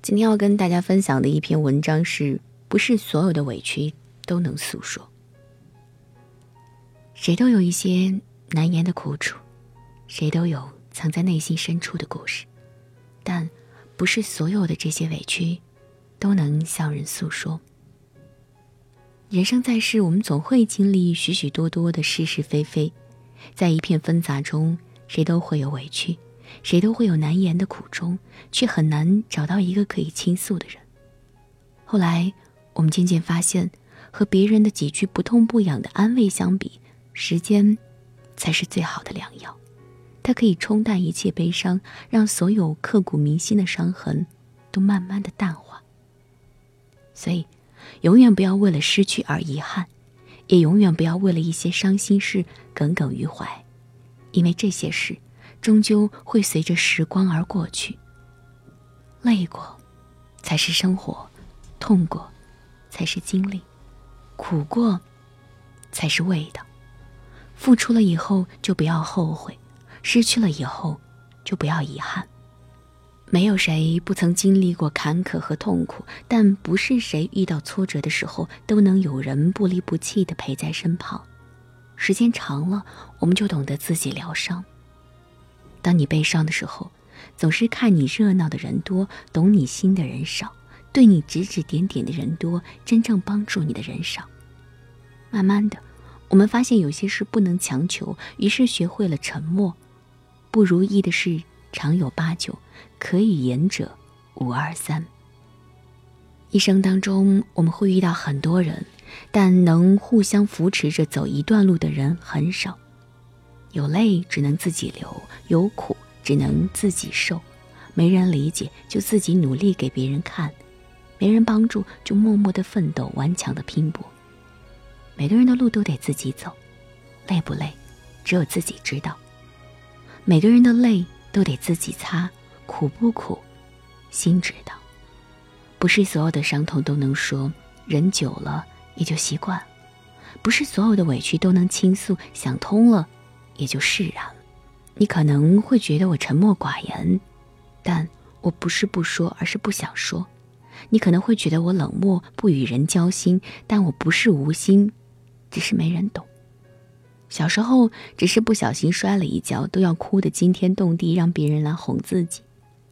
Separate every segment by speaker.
Speaker 1: 今天要跟大家分享的一篇文章是：不是所有的委屈都能诉说。谁都有一些难言的苦楚，谁都有藏在内心深处的故事，但不是所有的这些委屈都能向人诉说。人生在世，我们总会经历许许多多的是是非非，在一片纷杂中，谁都会有委屈。谁都会有难言的苦衷，却很难找到一个可以倾诉的人。后来，我们渐渐发现，和别人的几句不痛不痒的安慰相比，时间才是最好的良药。它可以冲淡一切悲伤，让所有刻骨铭心的伤痕都慢慢的淡化。所以，永远不要为了失去而遗憾，也永远不要为了一些伤心事耿耿于怀，因为这些事。终究会随着时光而过去。累过，才是生活；痛过，才是经历；苦过，才是味道。付出了以后就不要后悔，失去了以后就不要遗憾。没有谁不曾经历过坎坷和痛苦，但不是谁遇到挫折的时候都能有人不离不弃的陪在身旁。时间长了，我们就懂得自己疗伤。当你悲伤的时候，总是看你热闹的人多，懂你心的人少；对你指指点点的人多，真正帮助你的人少。慢慢的，我们发现有些事不能强求，于是学会了沉默。不如意的事常有八九，可以言者无二三。一生当中，我们会遇到很多人，但能互相扶持着走一段路的人很少。有泪只能自己流，有苦只能自己受，没人理解就自己努力给别人看，没人帮助就默默的奋斗，顽强的拼搏。每个人的路都得自己走，累不累，只有自己知道。每个人的泪都得自己擦，苦不苦，心知道。不是所有的伤痛都能说，人久了也就习惯；不是所有的委屈都能倾诉，想通了。也就释然了。你可能会觉得我沉默寡言，但我不是不说，而是不想说。你可能会觉得我冷漠，不与人交心，但我不是无心，只是没人懂。小时候只是不小心摔了一跤，都要哭得惊天动地，让别人来哄自己。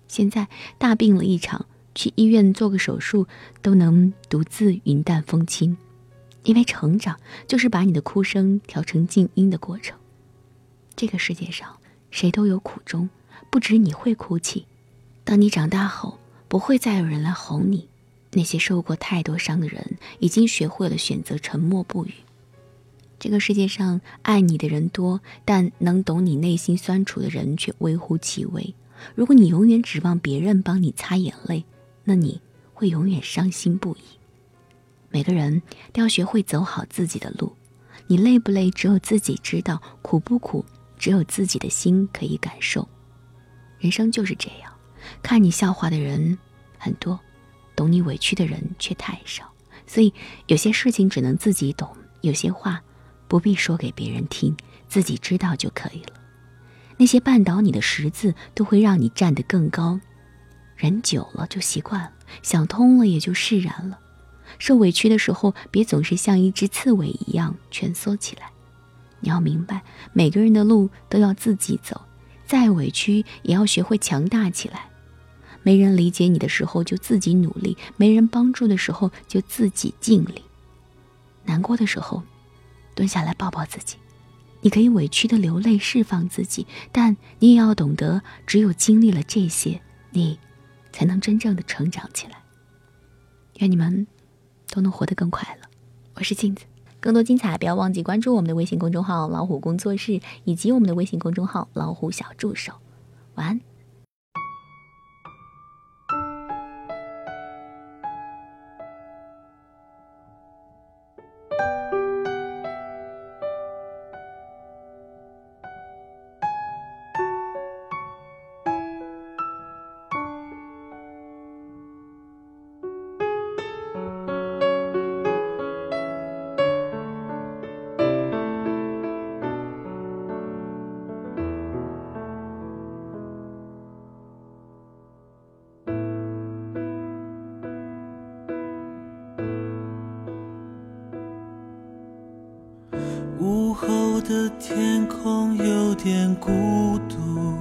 Speaker 1: 现在大病了一场，去医院做个手术，都能独自云淡风轻，因为成长就是把你的哭声调成静音的过程。这个世界上，谁都有苦衷，不止你会哭泣。当你长大后，不会再有人来哄你。那些受过太多伤的人，已经学会了选择沉默不语。这个世界上，爱你的人多，但能懂你内心酸楚的人却微乎其微。如果你永远指望别人帮你擦眼泪，那你会永远伤心不已。每个人都要学会走好自己的路。你累不累，只有自己知道；苦不苦。只有自己的心可以感受，人生就是这样。看你笑话的人很多，懂你委屈的人却太少。所以有些事情只能自己懂，有些话不必说给别人听，自己知道就可以了。那些绊倒你的石子，都会让你站得更高。人久了就习惯了，想通了也就释然了。受委屈的时候，别总是像一只刺猬一样蜷缩起来。你要明白，每个人的路都要自己走，再委屈也要学会强大起来。没人理解你的时候，就自己努力；没人帮助的时候，就自己尽力。难过的时候，蹲下来抱抱自己。你可以委屈的流泪，释放自己，但你也要懂得，只有经历了这些，你才能真正的成长起来。愿你们都能活得更快乐。我是镜子。更多精彩，不要忘记关注我们的微信公众号“老虎工作室”以及我们的微信公众号“老虎小助手”。晚安。
Speaker 2: 我的天空有点孤独，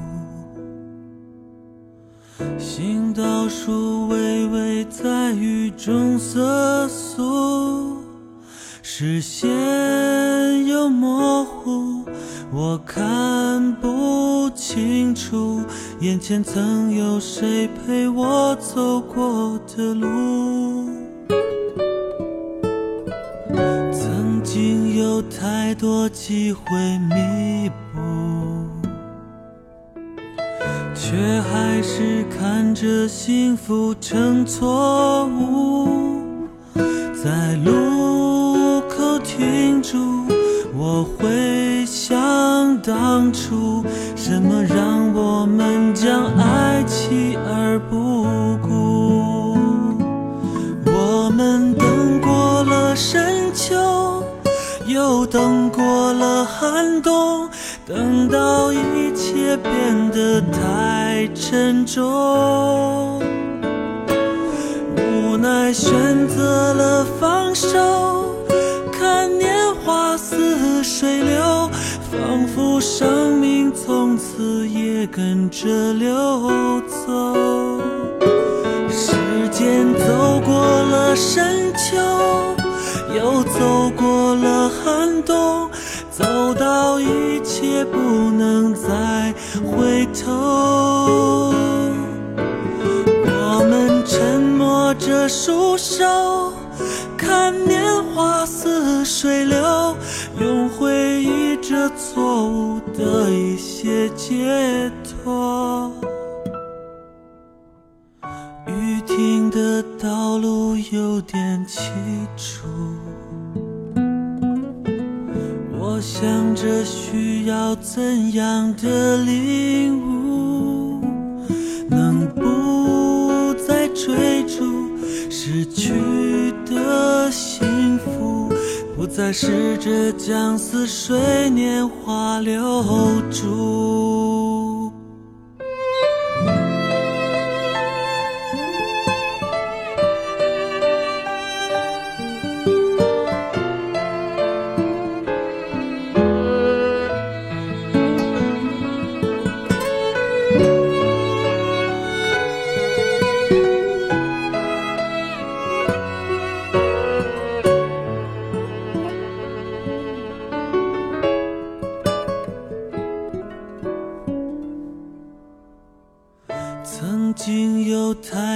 Speaker 2: 行道树微微在雨中瑟缩，视线又模糊，我看不清楚。眼前曾有谁陪我走过的路。有太多机会弥补，却还是看着幸福成错误。在路口停住，我会想当初，什么让我们将爱弃而不顾？我们等过了深秋。又等过了寒冬，等到一切变得太沉重，无奈选择了放手。看年华似水流，仿佛生命从此也跟着流走。时间走过了深错误的一些解脱。雨停的道路有点凄楚。我想着需要怎样的领悟，能不再追逐失去的幸福，不再试着将似水年华留住。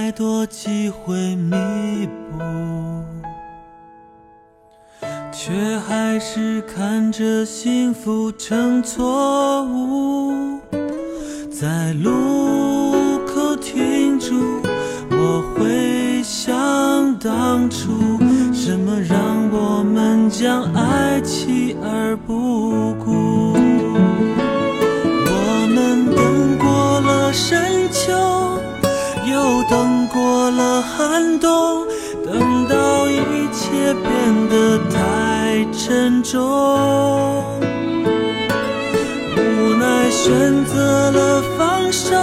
Speaker 2: 太多机会弥补，却还是看着幸福成错误。在路口停住，我会想当初，什么让我们将爱弃而不顾？寒冬，等到一切变得太沉重，无奈选择了放手。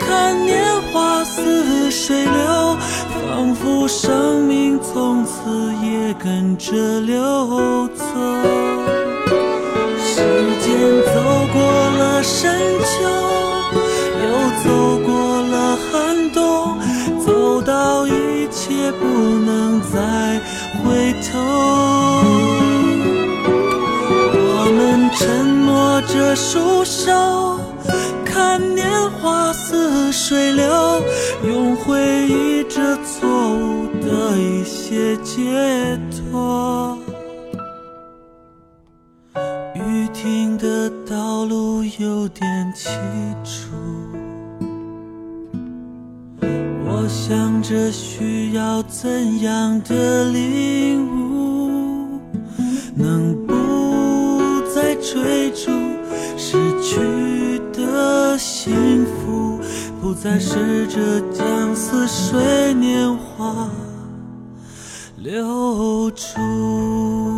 Speaker 2: 看年华似水流，仿佛生命从此也跟着流走。时间走过了深秋，又走过了。寒冬，到一切不能再回头。我们沉默着束手，看年华似水流，用回忆这错误的一些解脱。雨停的道路有点凄楚。这需要怎样的领悟，能不再追逐失去的幸福，不再试着将似水年华留住。